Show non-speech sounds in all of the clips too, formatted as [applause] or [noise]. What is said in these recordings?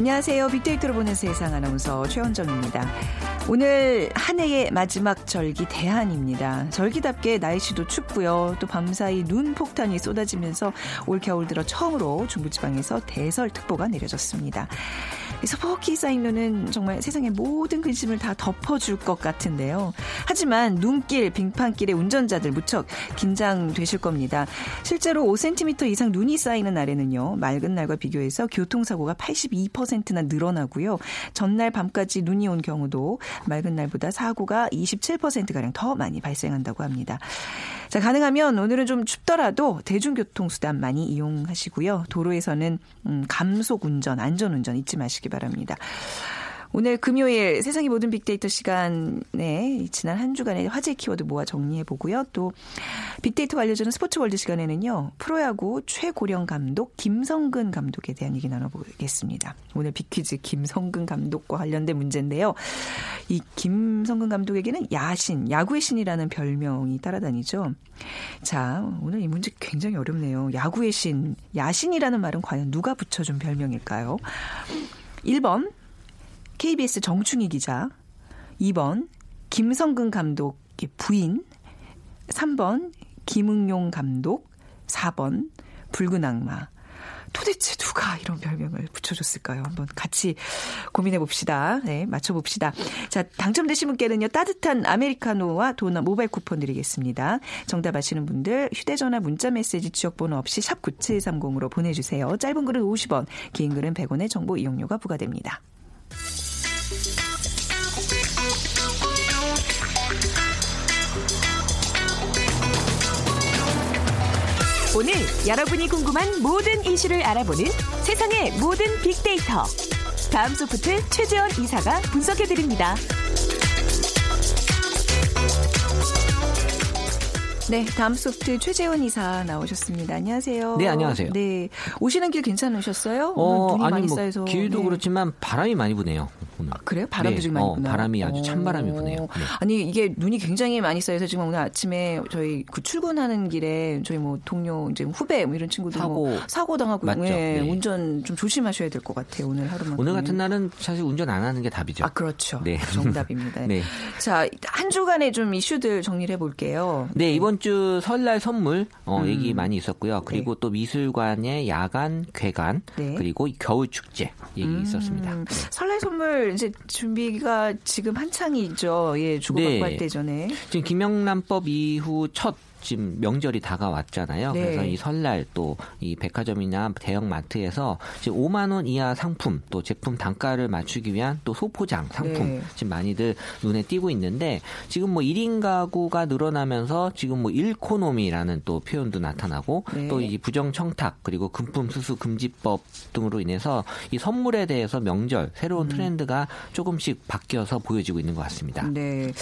안녕하세요. 빅데이터로 보는 세상 아나운서 최원정입니다. 오늘 한 해의 마지막 절기 대한입니다. 절기답게 날씨도 춥고요. 또 밤사이 눈 폭탄이 쏟아지면서 올 겨울 들어 처음으로 중부지방에서 대설특보가 내려졌습니다. 쌓인 눈은 정말 세상의 모든 근심을 다 덮어줄 것 같은데요. 하지만 눈길, 빙판길의 운전자들 무척 긴장되실 겁니다. 실제로 5cm 이상 눈이 쌓이는 날에는요. 맑은 날과 비교해서 교통사고가 82%나 늘어나고요. 전날 밤까지 눈이 온 경우도 맑은 날보다 사고가 27%가량 더 많이 발생한다고 합니다. 자, 가능하면 오늘은 좀 춥더라도 대중교통수단 많이 이용하시고요. 도로에서는 음, 감속 운전, 안전 운전 잊지 마시기 바랍니다. 오늘 금요일 세상의 모든 빅데이터 시간에 지난 한 주간의 화제 키워드 모아 정리해 보고요. 또 빅데이터가 알려주는 스포츠 월드 시간에는요. 프로야구 최고령 감독 김성근 감독에 대한 얘기 나눠보겠습니다. 오늘 빅퀴즈 김성근 감독과 관련된 문제인데요. 이 김성근 감독에게는 야신, 야구의 신이라는 별명이 따라다니죠. 자, 오늘 이 문제 굉장히 어렵네요. 야구의 신, 야신이라는 말은 과연 누가 붙여준 별명일까요? 1번 KBS 정충희 기자, 2번 김성근 감독의 부인, 3번 김응용 감독, 4번 붉은 악마. 도대체 누가 이런 별명을 붙여줬을까요? 한번 같이 고민해 봅시다. 네, 맞춰 봅시다. 자, 당첨되신 분께는요, 따뜻한 아메리카노와 도넛 모바일 쿠폰 드리겠습니다. 정답 아시는 분들 휴대전화 문자 메시지 지역번호 없이 샵 9730으로 보내주세요. 짧은 글은 50원, 긴 글은 100원의 정보 이용료가 부과됩니다. 오늘 여러분이 궁금한 모든 이슈를 알아보는 세상의 모든 빅데이터. 다음 소프트 최재원 이사가 분석해드립니다. 네, 다음 소프트 최재원 이사 나오셨습니다. 안녕하세요. 네, 안녕하세요. 네, 오시는 길 괜찮으셨어요? 어, 아니 많이 뭐 쌓여서. 길도 네. 그렇지만 바람이 많이 부네요. 오늘. 아, 그래요? 바람도 네, 좀 많이 어, 부나요? 바람이 아주 어. 찬바람이 부네요. 네. 아니 이게 눈이 굉장히 많이 쌓여서 지금 오늘 아침에 저희 그 출근하는 길에 저희 뭐 동료 이제 후배 뭐 이런 친구들 사고. 뭐 사고 당하고 맞죠? 예, 네. 운전 좀 조심하셔야 될 것 같아요. 오늘 하루만. 오늘 같은 날은 사실 운전 안 하는 게 답이죠. 아 그렇죠. 네. 정답입니다. [laughs] 네. 자한 주간의 좀 이슈들 정리를 해볼게요. 네, 이번 주 설날 선물 어, 음. 얘기 많이 있었고요. 그리고 또 미술관의 야간 괴관 네. 그리고 겨울 축제 얘기 있었습니다. 음, 설날 선물 이제 준비가 지금 한창이죠. 예, 주고받고 네. 할 때 전에. 지금 김영란법 이후 첫 지금 명절이 다가왔잖아요. 네. 그래서 이 설날 또 이 백화점이나 대형 마트에서 지금 5만 원 이하 상품 또 제품 단가를 맞추기 위한 또 소포장 상품 네. 지금 많이들 눈에 띄고 있는데 지금 뭐 1인 가구가 늘어나면서 지금 뭐 일코노미라는 또 표현도 나타나고 네. 또이 부정 청탁 그리고 금품 수수 금지법 등으로 인해서 이 선물에 대해서 명절 새로운 트렌드가 조금씩 바뀌어서 보여지고 있는 것 같습니다. 네.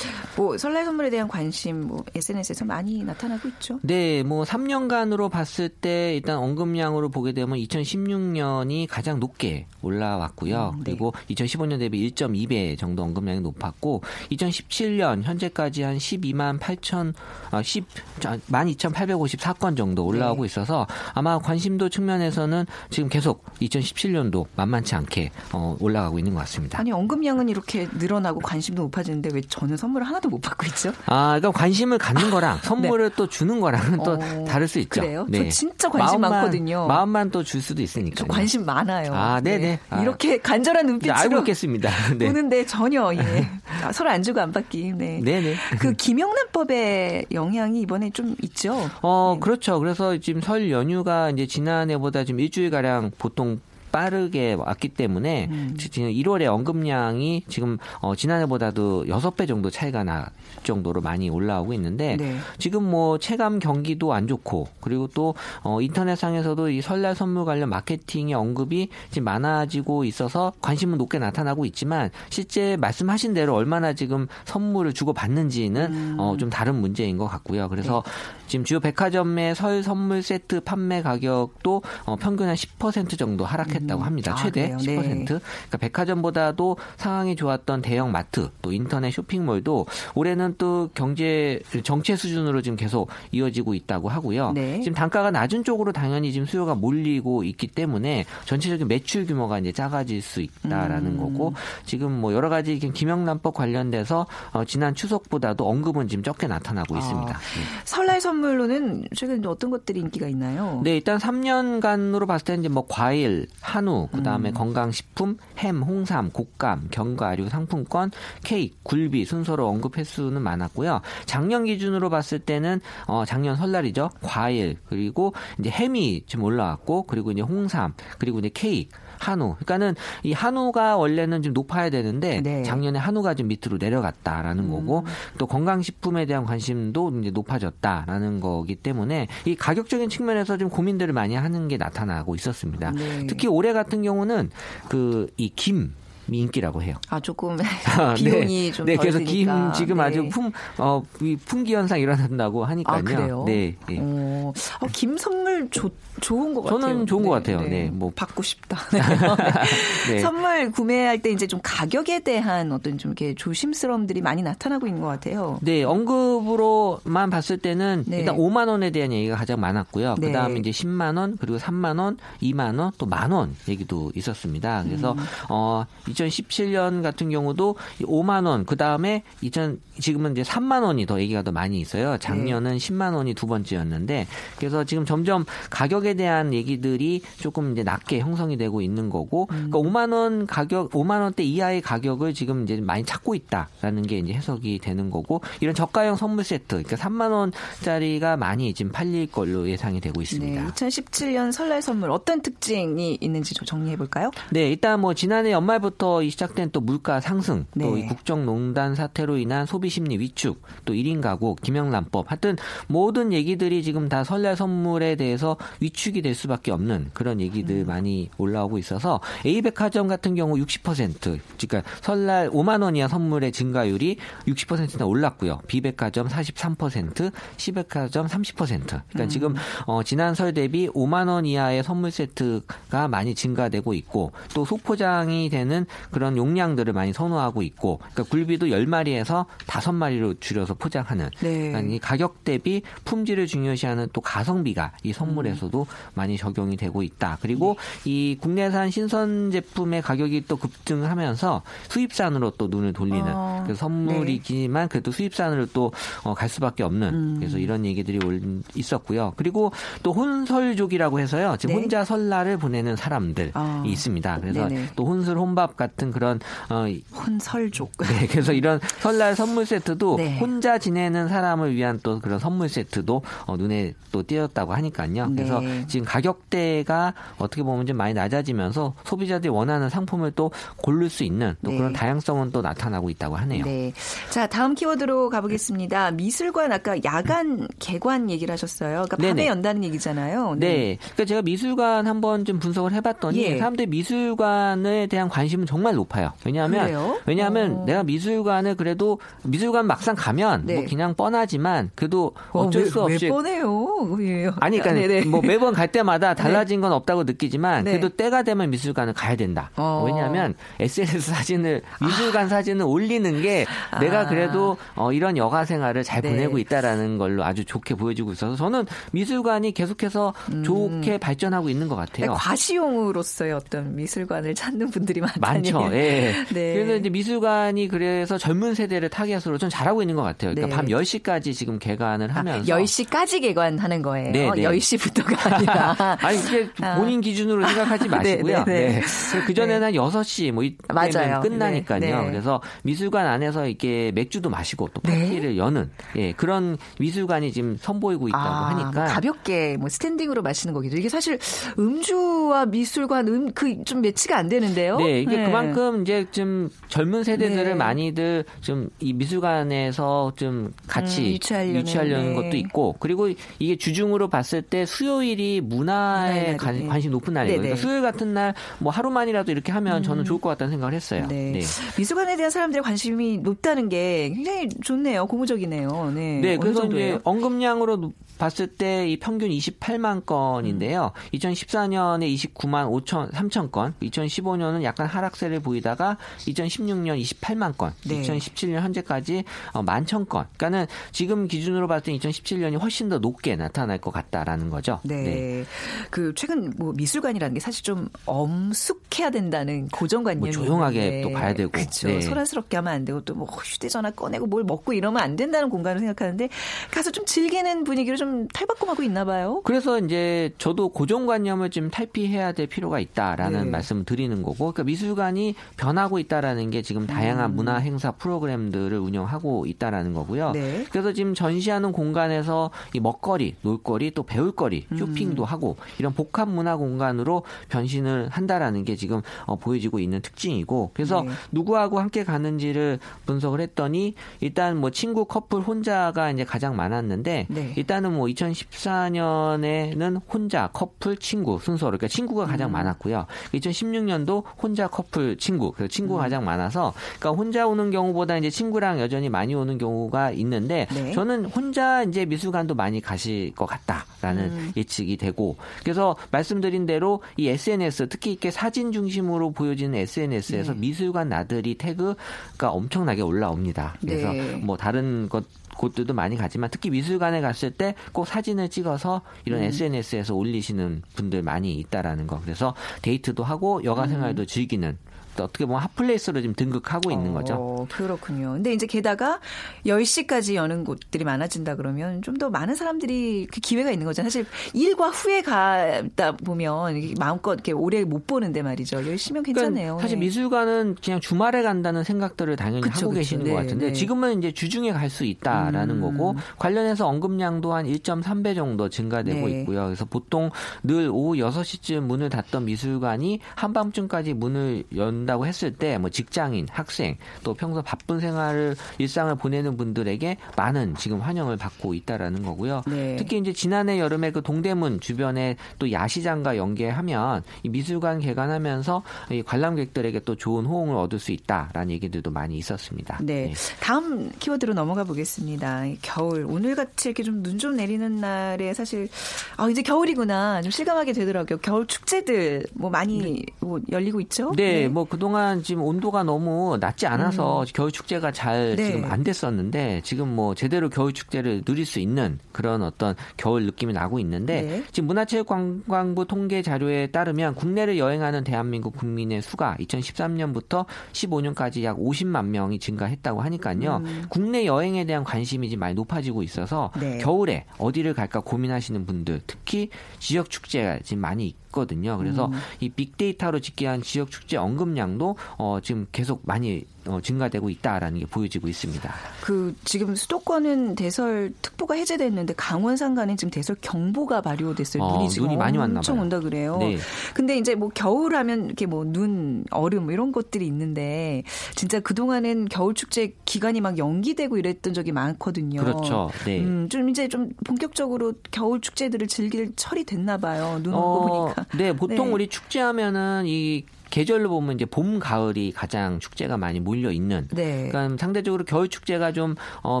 뭐 설날 선물에 대한 관심 뭐 SNS에서 많이 나타 나고 있죠. 네, 뭐 3년간으로 봤을 때 일단 언급량으로 보게 되면 2016년이 가장 높게 올라왔고요. 음, 네. 그리고 2015년 대비 1.2배 정도 언급량이 높았고 2017년 현재까지 한 12만 8천 아, 10 12,854건 정도 올라오고 네. 있어서 아마 관심도 측면에서는 지금 계속 2017년도 만만치 않게 어, 올라가고 있는 것 같습니다. 아니 언급량은 이렇게 늘어나고 관심도 높아지는데 왜 저는 선물을 하나도 못 받고 있죠? 아, 그러니까 관심을 갖는 거랑 [laughs] 선물을 또 주는 거랑은 또 네. 어, 다를 수 있죠. 그래요? 저 진짜 관심 마음만, 많거든요. 마음만 또 줄 수도 있으니까. 저 관심 많아요. 아, 네네. 아. 이렇게 간절한 네, 눈빛으로 알고 있겠습니다. [laughs] 네. 보는데 전혀 예. 아, 서로 안 주고 안 받기. 네. 네네. 그 김영란법의 영향이 이번에 좀 있죠. 어, 네. 그렇죠. 그래서 지금 설 연휴가 이제 지난해보다 지금 일주일 가량 보통 빠르게 왔기 때문에 음. 지금 1월에 언급량이 지금 어, 지난해보다도 6배 정도 차이가 날 정도로 많이 올라오고 있는데 네. 지금 뭐 체감 경기도 안 좋고 그리고 또 어, 인터넷상에서도 이 설날 선물 관련 마케팅의 언급이 지금 많아지고 있어서 관심은 높게 나타나고 있지만 실제 말씀하신 대로 얼마나 지금 선물을 주고 받는지는 어, 좀 다른 문제인 것 같고요. 그래서 지금 주요 백화점의 설 선물 세트 판매 가격도 어, 평균 한 10% 정도 하락했 다고 합니다. 아, 최대? 네. 10%. 그러니까 백화점보다도 상황이 좋았던 대형 마트 또 인터넷 쇼핑몰도 올해는 또 경제 정체 수준으로 지금 계속 이어지고 있다고 하고요. 네. 지금 단가가 낮은 쪽으로 당연히 지금 수요가 몰리고 있기 때문에 전체적인 매출 규모가 이제 작아질 수 있다라는 음. 거고 지금 뭐 여러 가지 김영란법 관련돼서 어, 지난 추석보다도 언급은 지금 적게 나타나고 있습니다. 아, 설날 선물로는 최근 어떤 것들이 인기가 있나요? 네, 일단 3년간으로 봤을 때 이제 뭐 과일, 한우, 그다음에 음. 건강식품, 햄, 홍삼, 곶감, 견과류 상품권, 케이크, 굴비 순서로 언급 횟수는 많았고요. 작년 기준으로 봤을 때는 어 작년 설날이죠. 과일 그리고 이제 햄이 좀 올라왔고 그리고 이제 홍삼 그리고 이제 케이크 한우. 그러니까는 이 한우가 원래는 좀 높아야 되는데 네. 음. 작년에 한우가 좀 밑으로 내려갔다라는 거고 또 건강식품에 대한 관심도 이제 높아졌다라는 거기 때문에 이 가격적인 측면에서 좀 고민들을 많이 하는 게 나타나고 있었습니다. 네. 특히 올해 같은 경우는 그 이 김. 이 인기라고 해요. 아 조금 아, [laughs] 비용이 네. 좀 네, 덜 그래서. 김 지금 네. 아주 품, 어, 이 품귀 현상 일어난다고 하니까요. 아 그래요? 네. 예. 어, 어, 김 선물 좋 좋은 것 저는 같아요. 좋은 것 같아요. 네, 뭐. 받고 싶다. [laughs] 네. 선물 구매할 때 이제 좀 가격에 대한 어떤 좀 이렇게 조심스러움들이 많이 나타나고 있는 것 같아요. 네, 언급으로만 봤을 때는 네. 일단 5만 원에 대한 얘기가 가장 많았고요. 네. 그다음에 이제 10만 원, 그리고 3만 원, 2만 원, 또 만 원 얘기도 있었습니다. 그래서 음. 어 2017년 같은 경우도 이 5만 원, 그 다음에 2000 지금은 이제 3만 원이 더 얘기가 더 많이 있어요. 작년은 10만 원이 두 번째였는데 그래서 지금 점점 가격에 대한 얘기들이 조금 이제 낮게 형성이 되고 있는 거고 그러니까 5만 원 가격 5만 원대 이하의 가격을 지금 이제 많이 찾고 있다라는 게 이제 해석이 되는 거고 이런 저가형 선물 세트 그러니까 3만 원짜리가 많이 지금 팔릴 걸로 예상이 되고 네, 있습니다. 2017년 설날 선물 어떤 특징이 있는지 좀 정리해 볼까요? 네, 일단 뭐 지난해 연말부터 이 시작된 또 물가 상승, 또 네. 이 국정농단 사태로 인한 소비 심리 위축, 또 1인 가구, 김영란법, 하여튼 모든 얘기들이 지금 다 설날 선물에 대해서 위축이 될 수밖에 없는 그런 얘기들 음. 많이 올라오고 있어서 A백화점 같은 경우 60%, 그러니까 설날 5만 원 이하 선물의 증가율이 60%나 올랐고요. B백화점 43%, C백화점 30%. 그러니까 음. 지금 어, 지난 설 대비 5만 원 이하의 선물 세트가 많이 증가되고 있고 또 소포장이 되는 그런 용량들을 많이 선호하고 있고 그러니까 굴비도 10마리에서 5마리로 줄여서 포장하는 네. 그러니까 이 가격 대비 품질을 중요시하는 또 가성비가 이 선물에서도 많이 적용이 되고 있다. 그리고 이 국내산 신선 제품의 가격이 또 급등하면서 수입산으로 또 눈을 돌리는 어, 그래서 선물이지만 그래도 수입산으로 또 어, 갈 수밖에 없는 음. 그래서 이런 얘기들이 올- 있었고요. 그리고 또 혼설족이라고 해서요. 지금 네. 혼자 설날을 보내는 사람들이 아. 있습니다. 그래서. 또 혼술 혼밥 같은 그런 어, 혼설족. 네, 그래서 이런 설날 선물 세트도 네. 혼자 지내는 사람을 위한 또 그런 선물 세트도 어, 눈에 또 띄었다고 하니까요. 그래서 네. 지금 가격대가 어떻게 보면 좀 많이 낮아지면서 소비자들이 원하는 상품을 또 고를 수 있는 또 네. 그런 다양성은 또 나타나고 있다고 하네요. 네. 자, 다음 키워드로 가보겠습니다. 미술관 아까 야간 개관 얘기를 하셨어요. 그러니까 밤에 네네. 연다는 얘기잖아요. 네. 그러니까 제가 미술관 한번 좀 분석을 해봤더니 예. 사람들이 미술관에 대한 관심은 정말 높아요. 왜냐하면 그래요? 왜냐하면 어. 내가 미술관을 그래도 미술관 막상 가면 네. 뭐 그냥 뻔하지만 그래도 어, 어쩔 왜, 수 없이 왜 뻔해요? 예. 아니, 그러니까 네네. 뭐 매번 갈 때마다 달라진 건 없다고 느끼지만 네. 그래도 때가 되면 미술관을 가야 된다. 어. 왜냐하면 SNS 사진을 미술관 사진을 올리는 게 내가 아. 그래도 어, 이런 여가 생활을 잘 네. 보내고 있다라는 걸로 아주 좋게 보여주고 있어서 저는 미술관이 계속해서 좋게 발전하고 있는 것 같아요. 음. 과시용으로서의 어떤 미술관을 찾는 분들이 많다니. 많죠. 예. [laughs] 네. 그래서 이제 미술관이 그래서 젊은 세대를 타겟으로 좀 잘하고 있는 것 같아요. 그러니까 네. 밤 10시까지 지금 개관을 아, 하면서 10시까지 개관하는 거예요. 네, 네. 10시 4시부터가 [laughs] 아니라. 아니 이게 본인 기준으로 생각하지 [laughs] 마시고요. 네, 네, 네. 그 전에는 한 6시 뭐 맞아요. 끝나니까요. 네, 네. 그래서 미술관 안에서 이렇게 맥주도 마시고 또 네. 파티를 여는 예, 그런 미술관이 지금 선보이고 있다고 아, 하니까 뭐 가볍게 뭐 스탠딩으로 마시는 거기도 이게 사실 음주와 미술관 음 그 좀 매치가 안 되는데요. 네, 이게 그만큼 이제 좀 젊은 세대들을 네. 많이 좀이 미술관에서 좀 같이 음, 유치하려는, 유치하려는 네. 것도 있고 그리고 이게 주중으로 봤을 때 수요일이 문화에 관, 네. 관심 높은. 네, 네. 그러니까 수요일 같은 날 뭐 하루만이라도 이렇게 하면 저는 좋을 것 같다는 생각을 했어요. 네. 미술관에 대한 사람들의 관심이 높다는 게 굉장히 좋네요. 고무적이네요. 네. 네, 그래서 정도예요? 이제 언급량으로 봤을 때 이 평균 28만 건인데요. 음. 2014년에 29만 5천 3천 건, 2015년은 약간 하락세를 보이다가 2016년 28만 건, 네. 2017년 현재까지 어, 만천 건. 그러니까는 지금 기준으로 봤을 때 2017년이 훨씬 더 높게 나타날 것 같다라는 거죠. 네. 그 최근 뭐 미술관이라는 게 사실 좀 엄숙해야 된다는 고정관념이 뭐 조용하게. 또 가야 되고. 그렇죠. 네. 소란스럽게 하면 안 되고 또 뭐 휴대전화 꺼내고 뭘 먹고 이러면 안 된다는 공간을 생각하는데 가서 좀 즐기는 분위기로 좀 탈바꿈하고 있나 봐요. 그래서 이제 저도 고정관념을 좀 탈피해야 될 필요가 있다라는 네. 말씀을 드리는 거고, 그러니까 미술관이 변하고 있다라는 게 지금 음. 다양한 문화 행사 프로그램들을 운영하고 있다라는 거고요. 네. 그래서 지금 전시하는 공간에서 이 먹거리, 놀거리, 또 배울거리, 음. 쇼핑도 하고 이런 복합 문화 공간으로 변신을 한다라는 게 지금 어, 보여지고 있는 특징이고, 그래서 네. 누구하고 함께 가는지를 분석을 했더니 일단 뭐 친구 커플 혼자가 이제 가장 많았는데 네. 일단은 뭐 2014년에는 혼자 커플 친구 순서로 그러니까 친구가 가장 음. 많았고요. 2016년도 혼자 커플 친구 그래서 친구가 음. 가장 많아서 그러니까 혼자 오는 경우보다 이제 친구랑 여전히 많이 오는 경우가 있는데 네. 저는 혼자 이제 미술관도 많이 가실 것 같다라는 음. 예측이 되고 그래서 말씀드린 대로 이 SNS 특히 이렇게 사진 중심으로 보여지는 SNS에서 네. 미술관 나들이 태그가 엄청나게 올라옵니다. 그래서 네. 뭐 다른 것 곳들도 많이 가지만 특히 미술관에 갔을 때 꼭 사진을 찍어서 이런 음. SNS에서 올리시는 분들 많이 있다라는 거. 그래서 데이트도 하고 여가 음. 생활도 즐기는 또 어떻게 보면 hot place로 지금 등극하고 있는 거죠. 어, 그렇군요. 근데 이제 게다가 10시까지 여는 곳들이 많아진다 그러면 좀 더 많은 사람들이 그 기회가 있는 거잖아요. 사실 일과 후에 가다 보면 마음껏 이렇게 오래 못 보는데 말이죠. 열심히면 괜찮네요. 그러니까 사실 네. 미술관은 그냥 주말에 간다는 생각들을 당연히 그쵸, 하고 그쵸. 계시는 네, 것 같은데 네. 지금은 이제 주중에 갈 수 있다라는 음. 거고 관련해서 언급량도 한 1.3배 정도 증가되고 네. 있고요. 그래서 보통 늘 오후 6시쯤 문을 닫던 미술관이 한밤중까지 문을 연다 고 했을 때 뭐 직장인, 학생 또 평소 바쁜 생활을 일상을 보내는 분들에게 많은 지금 환영을 받고 있다라는 거고요. 네. 특히 이제 지난해 여름에 그 동대문 주변에 또 야시장과 연계하면 이 미술관 개관하면서 이 관람객들에게 또 좋은 호응을 얻을 수 있다라는 얘기들도 많이 있었습니다. 네. 다음 키워드로 넘어가 보겠습니다. 이 겨울. 오늘 같이 이렇게 좀눈좀 내리는 날에 사실, 아, 이제 겨울이구나. 좀 실감하게 되더라고요. 겨울 축제들 뭐 많이 뭐 열리고 있죠? 네, 뭐 그 동안 지금 온도가 너무 낮지 않아서 겨울 축제가 잘 음. 네. 지금 안 됐었는데 지금 뭐 제대로 겨울 축제를 누릴 수 있는 그런 어떤 겨울 느낌이 나고 있는데 네. 지금 문화체육관광부 통계 자료에 따르면 국내를 여행하는 대한민국 국민의 수가 2013년부터 15년까지 약 50만 명이 증가했다고 하니까요. 국내 여행에 대한 관심이 지금 많이 높아지고 있어서 네. 겨울에 어디를 갈까 고민하시는 분들 특히 지역 축제가 지금 많이 있거든요. 그래서 음. 이 빅데이터로 집계한 지역 축제 언급량도 어, 지금 계속 많이 어, 증가되고 있다라는 게 보여지고 있습니다. 그 지금 수도권은 대설 특보가 해제됐는데 강원 산간은 지금 대설 경보가 발효됐어요. 어, 눈이 지금 눈이 많이 왔나 엄청 봐요. 온다 그래요. 네. 근데 이제 뭐 겨울 하면 이렇게 뭐 눈, 얼음 뭐 이런 것들이 있는데 진짜 그 동안은 겨울 축제 기간이 막 연기되고 이랬던 적이 많거든요. 그렇죠. 네. 음, 좀 이제 좀 본격적으로 겨울 축제들을 즐길 철이 됐나 봐요. 눈 오고 어, 보니까. 네, 보통 네. 우리 축제하면은 이 계절로 보면 이제 봄, 가을이 가장 축제가 많이 몰려 있는. 네. 그러니까 상대적으로 겨울 축제가 좀 어,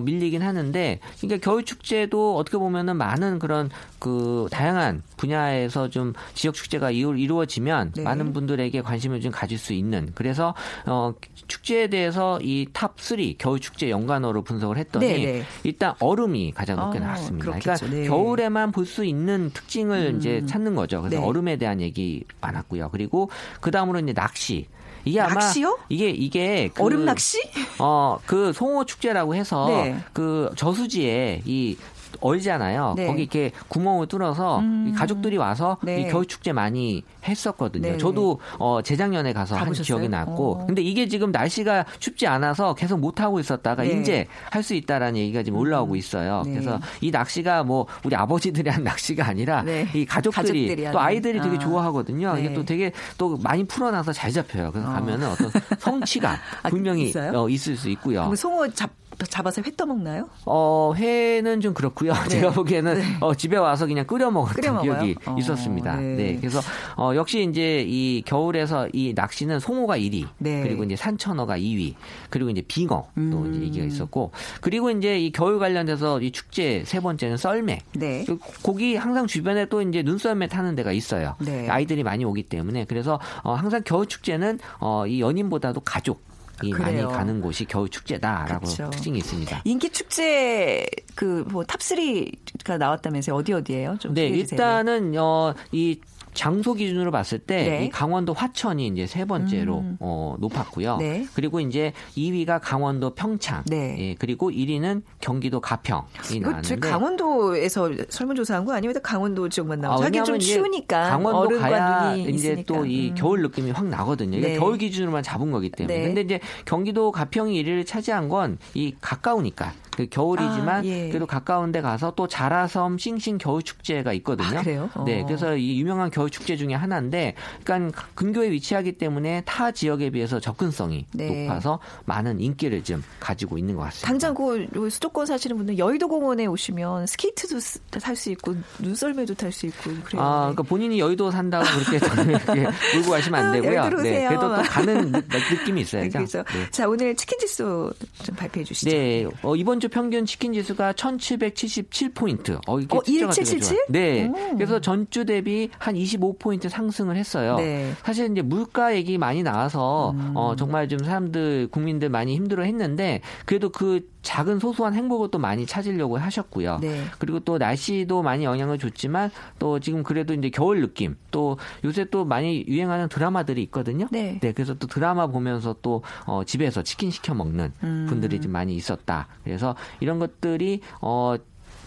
밀리긴 하는데, 그러니까 겨울 축제도 어떻게 보면은 많은 그런 그 다양한 분야에서 좀 지역 축제가 이루, 이루어지면 네. 많은 분들에게 관심을 좀 가질 수 있는. 그래서 어, 축제에 대해서 이 top 3 겨울 축제 연관어로 분석을 했더니 네, 네. 일단 얼음이 가장 높게 어, 나왔습니다. 그렇겠죠. 그러니까 네. 겨울에만 볼 수 있는 특징을 음. 이제 찾는 거죠. 그래서 네. 얼음에 대한 얘기 많았고요. 그리고 그 다음으로 이제 낚시. 이게 아마 낚시요? 이게 이게 그, 얼음 낚시? 어, 그 송어 축제라고 해서 네. 그 저수지에 이 얼잖아요. 네. 거기 이렇게 구멍을 뚫어서 음. 이 가족들이 와서 네. 이 겨울 축제 많이 했었거든요. 네. 저도 어 재작년에 가서 한 가보셨어요? 기억이 났고, 어. 근데 이게 지금 날씨가 춥지 않아서 계속 못 하고 있었다가 네. 이제 할 수 있다라는 얘기가 지금 올라오고 있어요. 네. 그래서 이 낚시가 뭐 우리 아버지들이 한 낚시가 아니라 네. 이 가족들이, 가족들이 또. 아이들이 되게 아. 좋아하거든요. 네. 이게 또 되게 또 많이 풀어놔서 잘 잡혀요. 그래서 어. 가면은 어떤 성취감 [laughs] 아, 분명히? 어, 있을 수 있고요. 송어 잡, 잡아서 회 떠먹나요? 어, 회는 좀 그렇고요. 제가 보기에는 어, 집에 와서 그냥 끓여 먹었던? 기억이 어, 있었습니다. 네. 네. 그래서 어, 역시 이제 이 겨울에서 이 낚시는 송어가 1위, 네. 그리고 이제 산천어가 2위, 그리고 이제 빙어 또 음. 이제 얘기가 있었고, 그리고 이제 이 겨울 관련돼서 이 축제 세 번째는 썰매. 네. 그 거기 항상 주변에 또 이제 눈썰매 타는 데가 있어요. 네. 아이들이 많이 오기 때문에 그래서 어, 항상 겨울 축제는 어, 이 연인보다도 가족. 이 많이 그래요. 가는 곳이 겨울 축제다라고 그쵸. 특징이 있습니다. 인기 축제 그뭐 탑3가 나왔다면서요? 어디 어디예요? 좀 네. 일단은 어, 이 장소 기준으로 봤을 때 네. 이 강원도 화천이 이제 세 번째로 음. 어, 높았고요. 네. 그리고 이제 2위가 강원도 평창, 네. 예, 그리고 1위는 경기도 가평이 이거 나왔는데 저 강원도에서 설문조사한 거 아니면 강원도 지역만 나오죠? 아, 하긴 좀 추우니까 강원도 가야 이제 있으니까. 또이 음. 겨울 느낌이 확 나거든요. 이게 네. 겨울 기준으로만 잡은 거기 때문에. 네. 근데 이제 경기도 가평이 1위를 차지한 건 이 가까우니까. 그 겨울이지만 아, 예. 그래도 가까운데 가서 또 자라섬 싱싱 겨울 축제가 있거든요. 아, 그래요? 네, 어. 그래서 이 유명한 겨울 축제 중에 하나인데, 그러니까 근교에 위치하기 때문에 타 지역에 비해서 접근성이 네. 높아서 많은 인기를 좀 가지고 있는 것 같습니다. 당장 그 수도권 사시는 분들 여의도 공원에 오시면 스케이트도 탈 수 있고 눈썰매도 탈 수 있고 그래요. 아, 그러니까 본인이 여의도 산다고 그렇게 [laughs] 몰고 가시면 안 아, 되고요. 네. 그래도 또 [laughs] 가는 느- 느낌이 있어야죠. 그렇죠. 네. 자 오늘 치킨 지수 좀 발표해 주시죠. 네, 어, 이번 주 평균 치킨 지수가 1,777포인트. 어, 이게 어, 숫자가 되게 1777? 좋아요. 네. 오. 그래서 전주 대비 한 25포인트 상승을 했어요. 네. 사실 이제 물가 얘기 많이 나와서 음. 어, 정말 좀 사람들, 국민들 많이 힘들어 했는데 그래도 그 작은 소소한 행복을 또 많이 찾으려고 하셨고요. 네. 그리고 또 날씨도 많이 영향을 줬지만 또 지금 그래도 이제 겨울 느낌 또 요새 또 많이 유행하는 드라마들이 있거든요. 네. 그래서 또 드라마 보면서 또 어, 집에서 치킨 시켜 먹는 음. 분들이 좀 많이 있었다. 그래서 이런 것들이 어,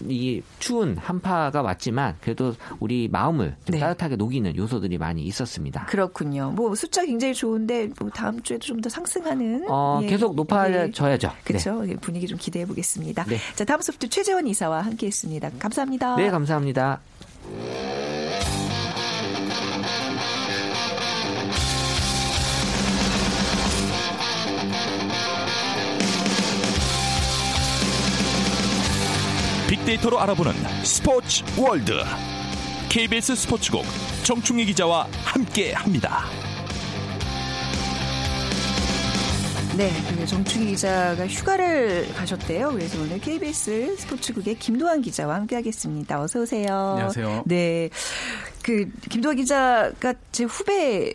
이 추운 한파가 왔지만 그래도 우리 마음을 좀 네. 따뜻하게 녹이는 요소들이 많이 있었습니다. 그렇군요. 뭐 숫자 굉장히 좋은데 뭐 다음 주에도 좀 더 상승하는 어, 예. 계속 높아져야죠. 네. 그렇죠. 분위기 좀 기대해 보겠습니다. 네. 자 다음 소프트 최재원 이사와 함께했습니다. 감사합니다. 네, 감사합니다. 빅데이터로 알아보는 스포츠 월드 KBS 스포츠국 정충희 기자와 함께합니다. 네, 그 정충희 기자가 휴가를 가셨대요. 그래서 오늘 KBS 스포츠국의 김도환 기자와 함께하겠습니다. 어서 오세요. 안녕하세요. 네, 그 김도환 기자가 제 후배.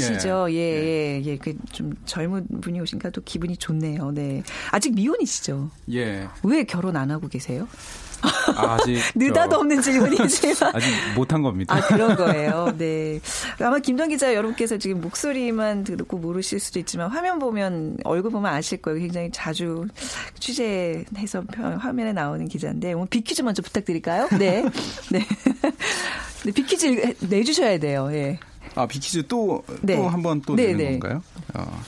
시죠. 예, 예, 예. 그좀 젊은 분이 오신가 또 기분이 좋네요. 네. 아직 미혼이시죠? 예. 왜 결혼 안 하고 계세요? 아 직 [laughs] 느닷 저- 없는 질문이지만. [laughs] 아직 못한 겁니다. 아, 그런 [laughs] 거예요. 네. 아마 김동 기자 여러분께서 지금 목소리만 듣고 모르실 수도 있지만 화면 보면 얼굴 보면 아실 거예요. 굉장히 자주 취재해서 편- 화면에 나오는 기자인데 오늘 비퀴즈 먼저 부탁드릴까요? 네. 네. 네, 비퀴즈 내주셔야 돼요. 예. 아 비키즈 또또 네. 한번 또 네, 내는 네. 건가요? 어,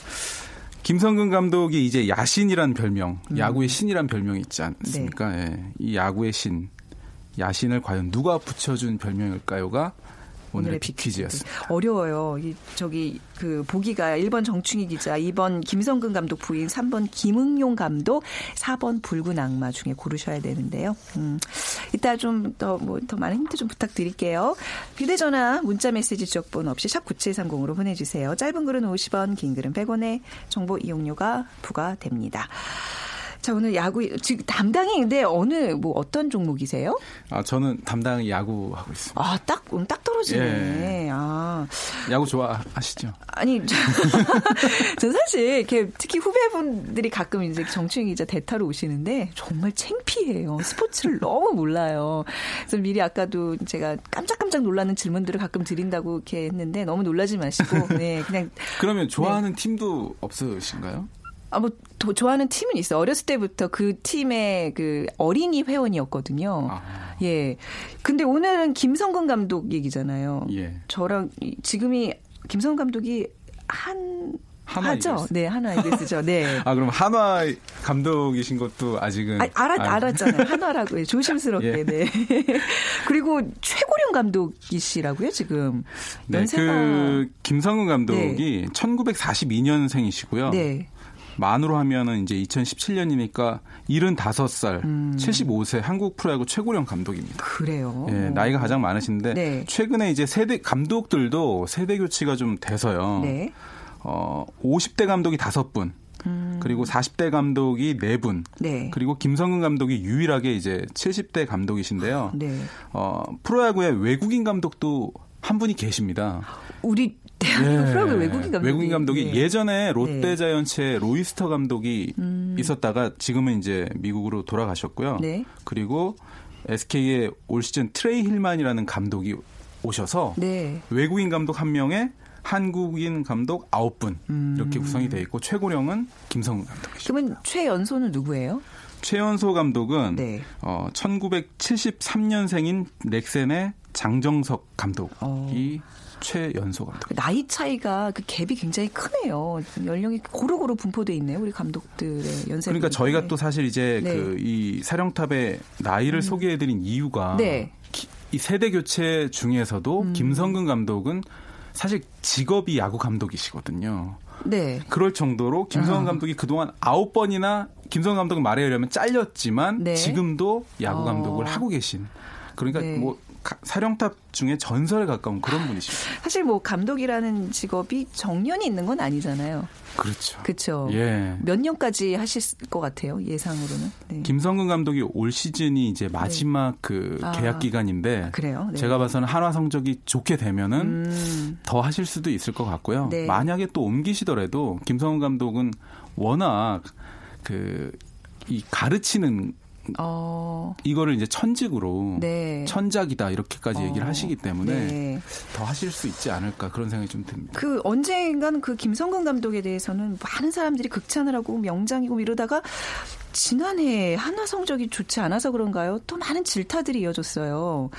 김성근 감독이 이제 야신이란 별명, 음. 야구의 신이란 별명이 있지 않습니까? 네. 예. 이 야구의 신, 야신을 과연 누가 붙여준 별명일까요가 오늘의 비퀴즈였습니다. 어려워요. 이 저기 그 보기가 1번 정충희 기자, 2번 김성근 감독 부인, 3번 김응용 감독, 4번 붉은 악마 중에 고르셔야 되는데요. 음. 이따 좀 더 뭐 더 많은 힌트 좀 부탁드릴게요. 휴대전화 문자 메시지 지역번호 없이 샵 9730으로 보내 주세요. 짧은 글은 50원, 긴 글은 100원의 정보 이용료가 부과됩니다. 자, 오늘 야구 지금 담당이 근데 어느 뭐 어떤 종목이세요? 아 저는 담당 야구 하고 있습니다. 아, 딱 오늘 딱 떨어지네. 예. 아. 야구 좋아하시죠? 아니, 저 [laughs] 사실 이렇게 특히 후배분들이 가끔 이제 정충희 기자 대타로 오시는데 정말 창피해요. 스포츠를 [laughs] 너무 몰라요. 그래서 미리 아까도 제가 깜짝깜짝 놀라는 질문들을 가끔 드린다고 이렇게 했는데 너무 놀라지 마시고, [laughs] 네, 그냥 그러면 좋아하는 팀도 없으신가요? 아, 뭐, 도- 좋아하는 팀은 있어요. 어렸을 때부터 그 팀의 그 어린이 회원이었거든요. 아. 예. 근데 오늘은 김성근 감독 얘기잖아요. 예. 저랑 이- 지금이 김성근 감독이 한, 한화 하죠? 이글스. 네, 하나 이글스죠. 네. [laughs] 아 그럼 한화 감독이신 것도 아직은 아, 알았, 아, 알았잖아요. 한화라고. 요 조심스럽게, [laughs] 예. 네. [laughs] 그리고 최고령 감독이시라고요, 지금. 네, 연세가. 그 김성근 감독이 1942년생이시고요. 네. 만으로 하면은 이제 2017년이니까 75살, 음. 75세 한국 프로야구 최고령 감독입니다. 그래요. 예, 나이가 가장 많으신데 네. 최근에 이제 세대 감독들도 세대 교체가 좀 돼서요. 네. 어, 50대 감독이 5분, 그리고 40대 감독이 4분, 음. 네. 그리고 김성근 감독이 유일하게 이제 70대 감독이신데요. 네. 어, 프로야구에 외국인 감독도 한 분이 계십니다. 우리 대한민국 [laughs] 프로그 외국인 감독이. 외국인 감독이 네. 예전에 롯데 네. 음. 자이언츠의 로이스터 감독이 있었다가 지금은 이제 미국으로 돌아가셨고요. 네. 그리고 SK의 올 시즌 트레이 힐만이라는 감독이 오셔서 네. 외국인 감독 한 명에 한국인 감독 아홉 분 음. 이렇게 구성이 돼 있고 최고령은 김성근 감독이죠. 그러면 최연소는 누구예요? 최연소 감독은 네. 어, 1973년생인 넥센의 장정석 감독이 어. 최연소 감독. 나이 차이가 그 갭이 굉장히 크네요. 연령이 고루고루 분포돼 있네요. 우리 감독들의 연세. 그러니까 저희가 또 사실 이제 네. 음. 그이 사령탑의 나이를 소개해드린 이유가 네. 음. 기- 이 세대 교체 중에서도 김성근 감독은 사실 직업이 야구 감독이시거든요. 네. 그럴 정도로 김성근 감독이 그동안 아홉 번이나 김성근 감독은 말하려면 잘렸지만 네. 지금도 야구 어. 감독을 하고 계신 그러니까 네. 뭐 가- 사령탑 중에 전설에 가까운 그런 분이십니다. 사실 뭐 감독이라는 직업이 정년이 있는 건 아니잖아요. 그렇죠. 그렇죠. 예. 몇 년까지 하실 것 같아요. 예상으로는. 네. 김성근 감독이 올 시즌이 이제 마지막 그 아. 계약 기간인데 그래요? 네. 제가 봐서는 한화 성적이 좋게 되면은 음. 더 하실 수도 있을 것 같고요. 네. 만약에 또 옮기시더라도 김성근 감독은 워낙 그 이 가르치는 어. 이거를 이제 천직으로 네. 천작이다 이렇게까지 얘기를 어. 하시기 때문에 네. 더 하실 수 있지 않을까 그런 생각이 좀 듭니다. 그 언젠간 그 김성근 감독에 대해서는 많은 사람들이 극찬을 하고 명장이고 이러다가 지난해 한화 성적이 좋지 않아서 그런가요? 또 많은 질타들이 이어졌어요.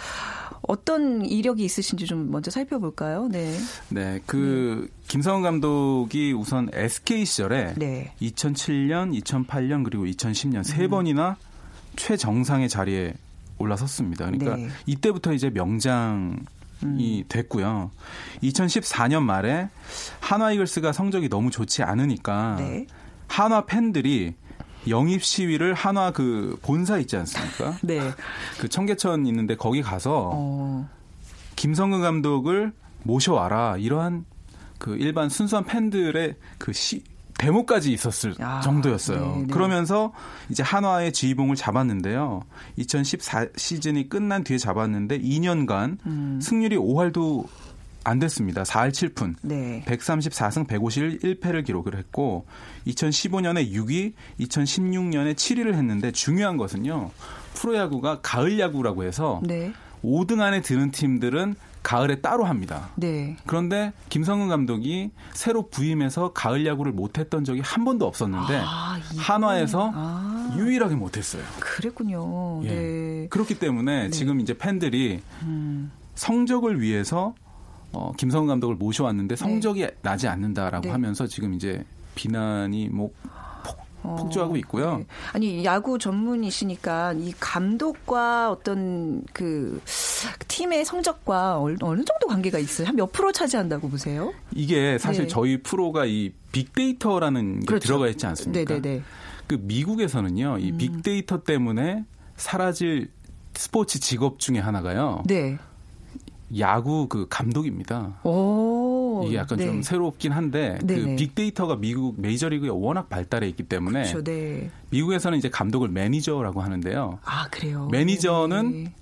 어떤 이력이 있으신지 좀 먼저 살펴볼까요? 네. 네, 그 김성훈 감독이 우선 SK 시절에 네. 2007년, 2008년 그리고 2010년 세 번이나 최정상의 자리에 올라섰습니다. 그러니까 네. 이때부터 이제 명장 이 됐고요. 2014년 말에 한화 이글스가 성적이 너무 좋지 않으니까 네. 한화 팬들이 영입 시위를 한화 그 본사 있지 않습니까? [laughs] 네. 그 청계천 있는데 거기 가서 어. 김성근 감독을 모셔와라 이러한 그 일반 순수한 팬들의 그 시, 데모까지 있었을 아, 정도였어요. 네, 네. 그러면서 이제 한화의 지휘봉을 잡았는데요. 2014 시즌이 끝난 뒤에 잡았는데 2년간 음. 승률이 5할도 안 됐습니다. 4할 7푼. 네. 134승 151패를 기록을 했고 2015년에 6위, 2016년에 7위를 했는데 중요한 것은요. 프로야구가 가을 야구라고 해서 네. 5등 안에 드는 팀들은 가을에 따로 합니다. 네. 그런데 김성근 감독이 새로 부임해서 가을 야구를 못했던 적이 한 번도 없었는데 아, 한화에서 아. 유일하게 못했어요. 그랬군요. 예. 네. 그렇기 때문에 지금 이제 팬들이 음. 성적을 위해서 어, 김성근 감독을 모셔왔는데 성적이 나지 않는다라고 네. 하면서 지금 이제 비난이 뭐 폭, 폭주하고 있고요. 네. 아니 야구 전문이시니까 이 감독과 어떤 그 팀의 성적과 어느 어느 정도 관계가 있어요? 한 몇 프로 차지한다고 보세요? 이게 사실 네. 저희 프로가 이 빅데이터라는 게 그렇죠. 들어가 있지 않습니까? 네네네. 그 미국에서는요, 이 빅데이터 때문에 사라질 스포츠 직업 중에 하나가요. 네. 야구 그 감독입니다. 오. 이게 약간 네. 좀 새롭긴 한데 그. 빅데이터가 미국 메이저리그에 워낙 발달해 있기 때문에 그렇죠. 네. 미국에서는 이제 감독을 매니저라고 하는데요. 아 그래요. 매니저는 네.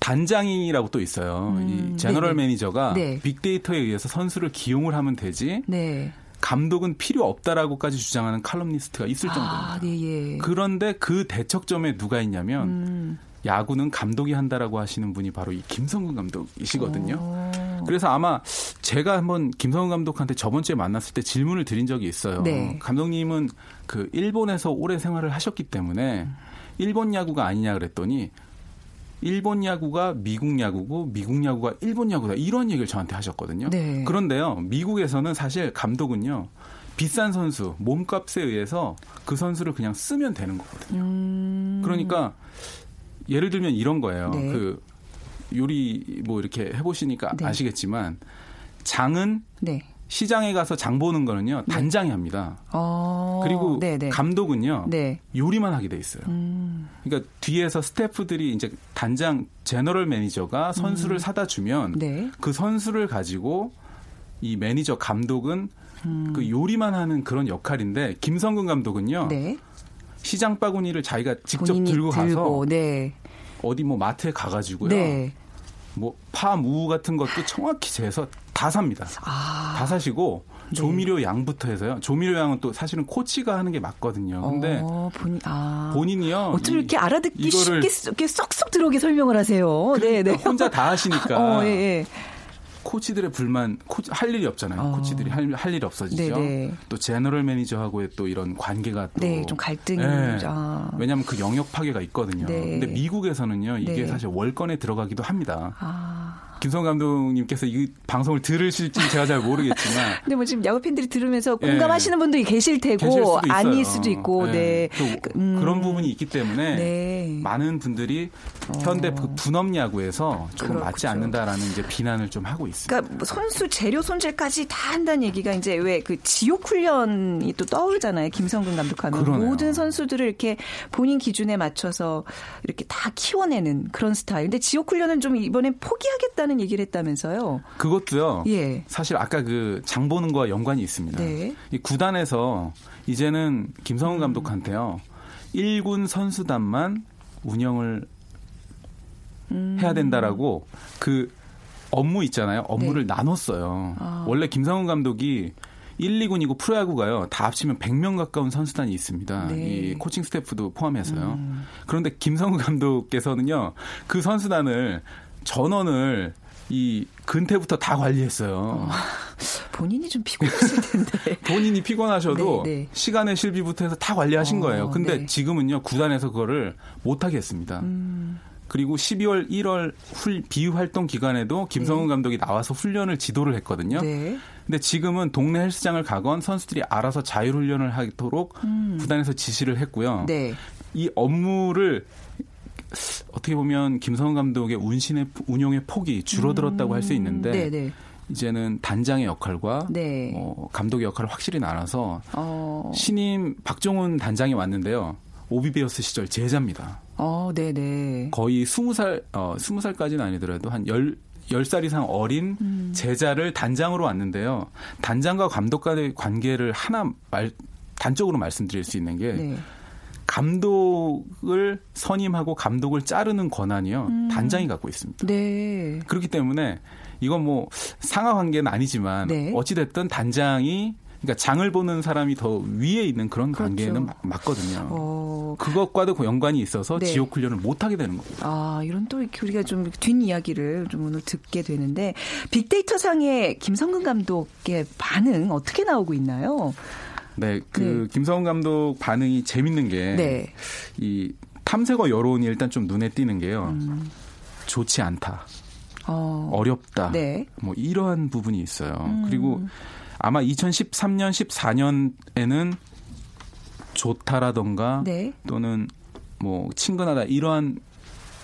단장이라고 또 있어요. 음, 이 general 네네. manager가 네. 빅데이터에 의해서 선수를 기용을 하면 되지 네. 감독은 필요 없다라고까지 주장하는 칼럼니스트가 있을 정도입니다. 아, 네, 예. 그런데 그 대척점에 누가 있냐면 음. 야구는 감독이 한다라고 하시는 분이 바로 이 김성근 감독이시거든요. 어. 그래서 아마 제가 한번 김성훈 감독한테 저번 주에 만났을 때 질문을 드린 적이 있어요. 네. 감독님은 그 일본에서 오래 생활을 하셨기 때문에 일본 야구가 아니냐 그랬더니 일본 야구가 미국 야구고 미국 야구가 일본 야구다 이런 얘기를 저한테 하셨거든요. 네. 그런데요, 미국에서는 사실 감독은요 비싼 선수 몸값에 의해서 그 선수를 그냥 쓰면 되는 거거든요. 그러니까 예를 들면 이런 거예요. 네. 그 요리 뭐 이렇게 해보시니까 네. 아시겠지만 장은 네. 시장에 가서 장 보는 거는요 단장이 합니다. 어. 그리고 네네. 감독은요 네. 요리만 하게 돼 있어요. 음. 그러니까 뒤에서 스태프들이 이제 단장 general manager가 선수를 사다 주면 음. 네. 그 선수를 가지고 이 매니저 감독은 음. 그 요리만 하는 그런 역할인데 김성근 감독은요 네. 시장 바구니를 자기가 직접 본인이 들고 가서 들고, 네. 어디 뭐 마트에 가가지고요 네. 뭐 파 무 같은 것도 정확히 재서 다 삽니다. 아. 다 사시고 네. 조미료 양부터 해서요. 조미료 양은 또 사실은 코치가 하는 게 맞거든요. 근데 어, 본, 아. 본인이요. 어쩜 이- 이렇게 알아듣기 쉽게 쏙- 이렇게 쏙쏙 들어오게 설명을 하세요. 네, 네. 혼자 다 하시니까 [laughs] 어, 예, 예. 코치들의 불만 코, 할 일이 없잖아요. 어. 코치들이 할, 할 일이 없어지죠. 네네. 또 제너럴 매니저하고의 또 이런 관계가 또 네, 좀 갈등이. 예. 아. 왜냐하면 그 영역 파괴가 있거든요. 네. 근데 미국에서는요 이게 네. 사실 월권에 들어가기도 합니다. 아. 김성 감독님께서 이 방송을 들으실지 제가 잘 모르겠지만 근데 뭐 지금 야구 팬들이 들으면서 예. 공감하시는 분들이 계실 테고 계실 수도. 아닐 수도 있고, 네. 또 음. 그런 부분이 있기 때문에 네. 많은 분들이 현대 그 분업 야구에서 조금 맞지 그렇죠. 않는다라는 이제 비난을 좀 하고 있습니다. 그러니까 뭐 선수 재료 손질까지 다 한다는 얘기가 이제 왜 그 지옥 훈련이 또 떠오르잖아요. 김성근 감독하면 그러네요. 모든 선수들을 이렇게 본인 기준에 맞춰서 이렇게 다 키워내는 그런 스타일. 근데 지옥 훈련은 좀 이번엔 포기하겠다는 얘기를 했다면서요. 그것도요. 예. 사실 아까 그 장 보는 거와 연관이 있습니다. 네. 이 구단에서 이제는 김성훈 음. 감독한테요. 1군 선수단만 운영을 음. 해야 된다라고 그 업무 있잖아요. 업무를 네. 나눴어요. 아. 원래 김성훈 감독이 1, 2군이고 프로야구가요. 다 합치면 100명 가까운 선수단이 있습니다. 네. 음. 이 코칭 스태프도 포함해서요. 그런데 김성훈 감독께서는요. 그 선수단을 전원을 이 근태부터 다 관리했어요. [laughs] 본인이 좀 피곤했을 텐데. [laughs] 본인이 피곤하셔도 네, 네. 시간의 실비부터 해서 다 관리하신 어, 거예요. 근데 네. 지금은요 구단에서 그거를 못 하겠습니다. 음. 그리고 12월, 1월 훌, 비활동 기간에도 김성훈 감독이 나와서 훈련을 지도를 했거든요. 네. 근데 지금은 동네 헬스장을 가건 선수들이 알아서 자율훈련을 하도록 구단에서 지시를 했고요. 음. 네. 이 업무를 어떻게 보면 김성훈 감독의 운신의 운용의 폭이 줄어들었다고 할수 있는데 네, 네. 이제는 단장의 역할과 네. 어, 감독의 역할을 확실히 나눠서 어. 신임 박종훈 단장이 왔는데요. 오비베어스 시절 제자입니다. 어, 네, 네. 거의 20살, 어, 20살까지는 아니더라도 한 10, 10살 이상 어린 음. 제자를 단장으로 왔는데요. 단장과 감독 간의 관계를 하나 말, 단적으로 말씀드릴 수 있는 게 네. 감독을 선임하고 감독을 자르는 권한이요. 음. 단장이 갖고 있습니다. 네. 그렇기 때문에 이건 뭐 상하 관계는 아니지만 네. 어찌 됐든 단장이 그러니까 장을 보는 사람이 더 위에 있는 그런 그렇죠. 관계는 마- 맞거든요. 어, 그것과도 그 연관이 있어서 네. 지옥 훈련을 못 하게 되는 겁니다. 아, 이런 또 우리가 좀 뒷이야기를 좀 오늘 듣게 되는데 빅데이터 상의 김성근 감독의 반응 어떻게 나오고 있나요? 네, 그 김성훈 감독 반응이 재밌는 게 네. 이 탐색어 여론이 일단 좀 눈에 띄는 게요. 음. 좋지 않다. 어, 어렵다. 네. 뭐 이러한 부분이 있어요. 음. 그리고 아마 2013년, 14년에는 좋다라던가 네. 또는 뭐 친근하다 이러한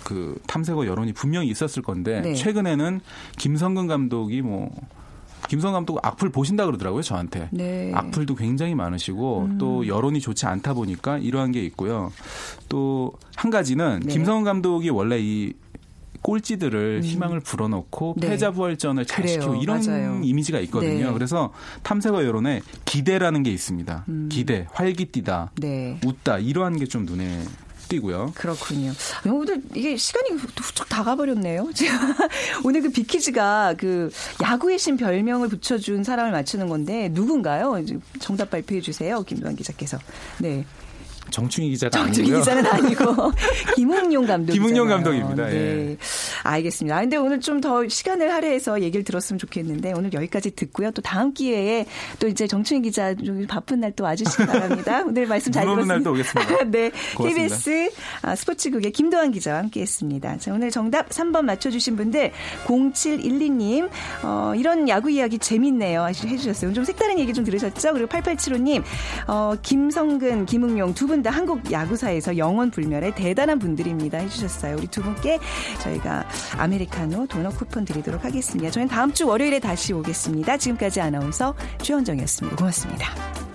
그 탐색어 여론이 분명히 있었을 건데 네. 최근에는 김성근 감독이 뭐 김성 감독 악플 보신다 그러더라고요 저한테. 네. 음. 악플도 굉장히 많으시고 또 여론이 좋지 않다 보니까 이러한 게 있고요. 또 한 가지는 네. 김성훈 감독이 원래 이 꼴찌들을 희망을 불어넣고 네. 패자 부활전을 잘 그래요. 시키고 이런 맞아요. 이미지가 있거든요. 네. 그래서 탐색어 여론에 기대라는 게 있습니다. 음. 기대, 활기띠다, 네. 웃다 이러한 게 좀 눈에 띄고요. 그렇군요. 오늘 이게 시간이 훌쩍 다가버렸네요. [laughs] 제가 오늘 그 비키즈가 그 야구의 신 별명을 붙여준 사람을 맞추는 건데 누군가요? 정답 발표해 주세요. 김도환 기자께서. 네. 정충희 기자가 정준희 아니고요. 기자는 아니고 김웅용 감독. 김웅용 감독입니다. 네. 예. 알겠습니다. 아, 근데 오늘 좀 더 시간을 할애해서 얘기를 들었으면 좋겠는데 오늘 여기까지 듣고요. 또 다음 기회에 또 이제 정충희 기자 좀 바쁜 날 또 와주시기 [laughs] 바랍니다. 오늘 말씀 잘 들었습니다. 날또 오겠습니다. [laughs] 네. 고맙습니다. KBS 아, 스포츠국의 김도환 기자와 함께했습니다. 자, 오늘 정답 3번 맞춰주신 분들 0712님 어, 이런 야구 이야기 재밌네요 해주셨어요. 좀 색다른 얘기 좀 들으셨죠? 그리고 8875님 어, 김성근, 김웅용 두분 다 한국 야구사에서 영원 불멸의 대단한 분들입니다 해주셨어요. 우리 두 분께 저희가 아메리카노 도넛 쿠폰 드리도록 하겠습니다. 저희는 다음 주 월요일에 다시 오겠습니다. 지금까지 아나운서 최원정이었습니다. 고맙습니다.